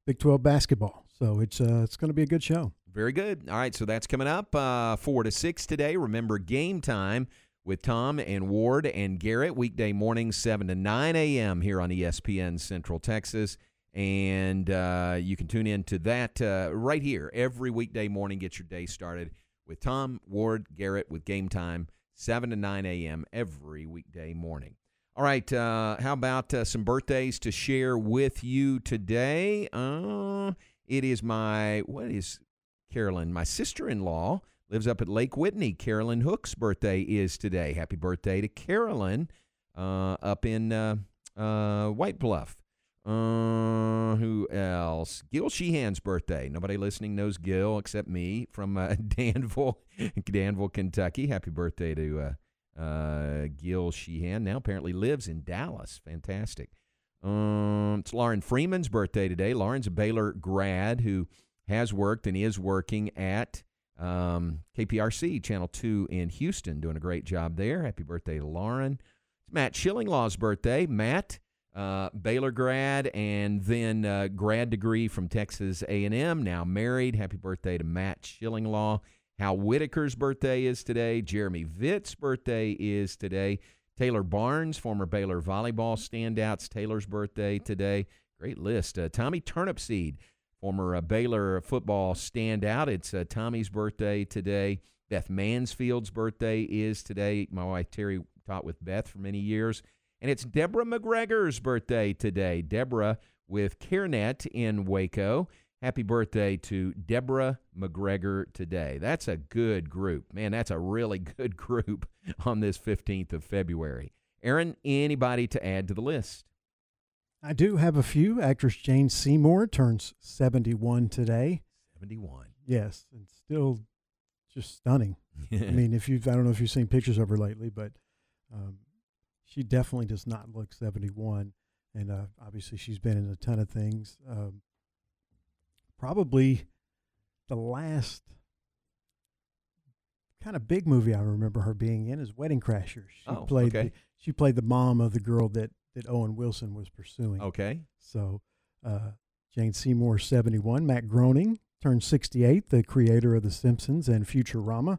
Big Twelve basketball, so it's uh, it's going to be a good show. Very good. All right, so that's coming up uh, four to six today. Remember game time with Tom and Ward and Garrett weekday mornings seven to nine a.m. here on ESPN Central Texas, and uh, you can tune in to that uh, right here every weekday morning. Get your day started with Tom Ward Garrett with game time seven to nine a.m. every weekday morning. All right, uh, how about uh, some birthdays to share with you today? Uh, it is my what is Carolyn, my sister-in-law, lives up at Lake Whitney. Carolyn Hook's birthday is today. Happy birthday to Carolyn uh, up in White Bluff. Uh, who else? Gil Sheehan's birthday. Nobody listening knows Gil except me from uh, Danville, Danville, Kentucky. Happy birthday to uh, uh, Gil Sheehan. Now apparently lives in Dallas. Fantastic. Um, it's Lauren Freeman's birthday today. Lauren's a Baylor grad who has worked and is working at um, KPRC Channel 2 in Houston, doing a great job there. Happy birthday to Lauren. It's Matt Schillinglaw's birthday. Matt uh, Baylor grad, and then uh, grad degree from Texas A&M. Now married. Happy birthday to Matt Schillinglaw. Hal Whitaker's birthday is today. Jeremy Vitt's birthday is today. Taylor Barnes, former Baylor volleyball standouts. Taylor's birthday today. Great list. Uh, Tommy Turnipseed, former uh, Baylor football standout. It's uh, Tommy's birthday today. Beth Mansfield's birthday is today. My wife Terry taught with Beth for many years. And it's Deborah McGregor's birthday today. Deborah with CareNet in Waco. Happy birthday to Deborah McGregor today. That's a good group. Man, that's a really good group on this 15th of February. Aaron, anybody to add to the list? I do have a few. Actress Jane Seymour turns 71 today. 71. Yes, and still just stunning. I mean, if you've, I don't know if you've seen pictures of her lately, but um, she definitely does not look 71. And uh, obviously, she's been in a ton of things. Um, probably the last kind of big movie I remember her being in is Wedding Crashers. She Oh, played okay. the, she played the mom of the girl that that Owen Wilson was pursuing. Okay. So uh, Jane Seymour, 71. Matt Groening turned 68, the creator of The Simpsons and Futurama.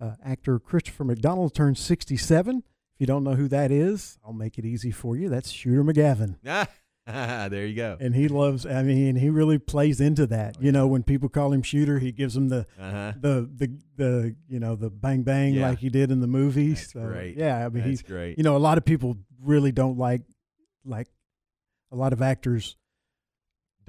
Uh, actor Christopher McDonald turned 67. You don't know who that is, I'll make it easy for you. That's Shooter McGavin. There you go. And he loves, I mean, he really plays into that. You know, when people call him Shooter, he gives them the, Uh-huh. the, the, the, you know, the bang bang Yeah. like he did in the movie. That's so, great. Yeah. I mean, That's he's great. You know, a lot of people really don't like, like, a lot of actors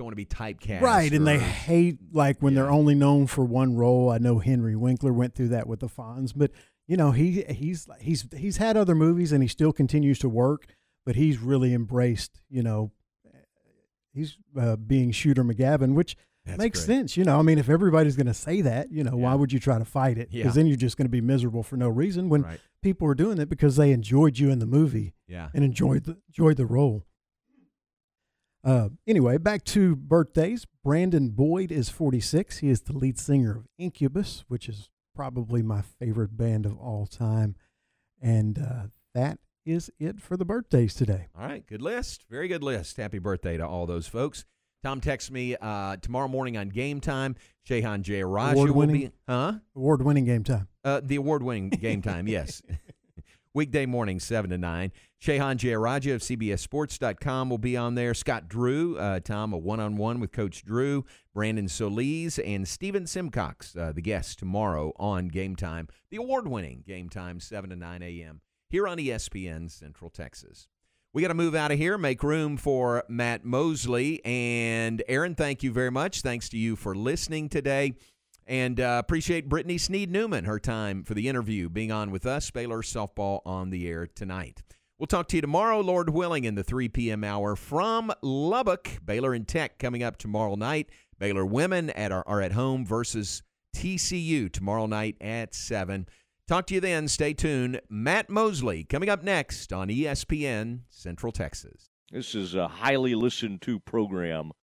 Don't want to be typecast. Right, and they hate like when they're only known for one role. I know Henry Winkler went through that with the Fonz, but you know he he's he's he's had other movies and he still continues to work, but he's really embraced you know he's uh, being Shooter McGavin, which That's makes great. sense. You know, I mean, if everybody's going to say that, you know, why would you try to fight it? Because Yeah. then you're just going to be miserable for no reason. When Right. people are doing it because they enjoyed you in the movie, Yeah. and enjoyed the enjoyed the role. Uh, anyway, back to birthdays. Brandon Boyd is 46. He is the lead singer of Incubus, which is probably my favorite band of all time. And uh, that is it for the birthdays today. All right, good list. Very good list. Happy birthday to all those folks. Tom texts me uh, tomorrow morning on game time. Shehan Jeyarajah will Award-winning? be, huh? Award winning game time. Uh, the award-winning game time, yes. Weekday morning, 7 to 9. Shehan Jeyarajah of CBSSports.com will be on there. Scott Drew, uh, Tom, a one-on-one with Coach Drew. Brandon Solis and Steven Simcox, uh, the guests tomorrow on Game Time. The award-winning Game Time, 7 to 9 a.m. here on ESPN Central Texas. We got to move out of here, make room for Matt Mosley. And Aaron, thank you very much. Thanks to you for listening today. And uh, appreciate Britni Sneed Newman, her time for the interview, being on with us. Baylor softball on the air tonight. We'll talk to you tomorrow, Lord willing, in the 3 p.m. hour from Lubbock. Baylor and Tech coming up tomorrow night. Baylor women at our, are at home versus TCU tomorrow night at 7. Talk to you then. Stay tuned. Matt Mosley coming up next on ESPN Central Texas. This is a highly listened to program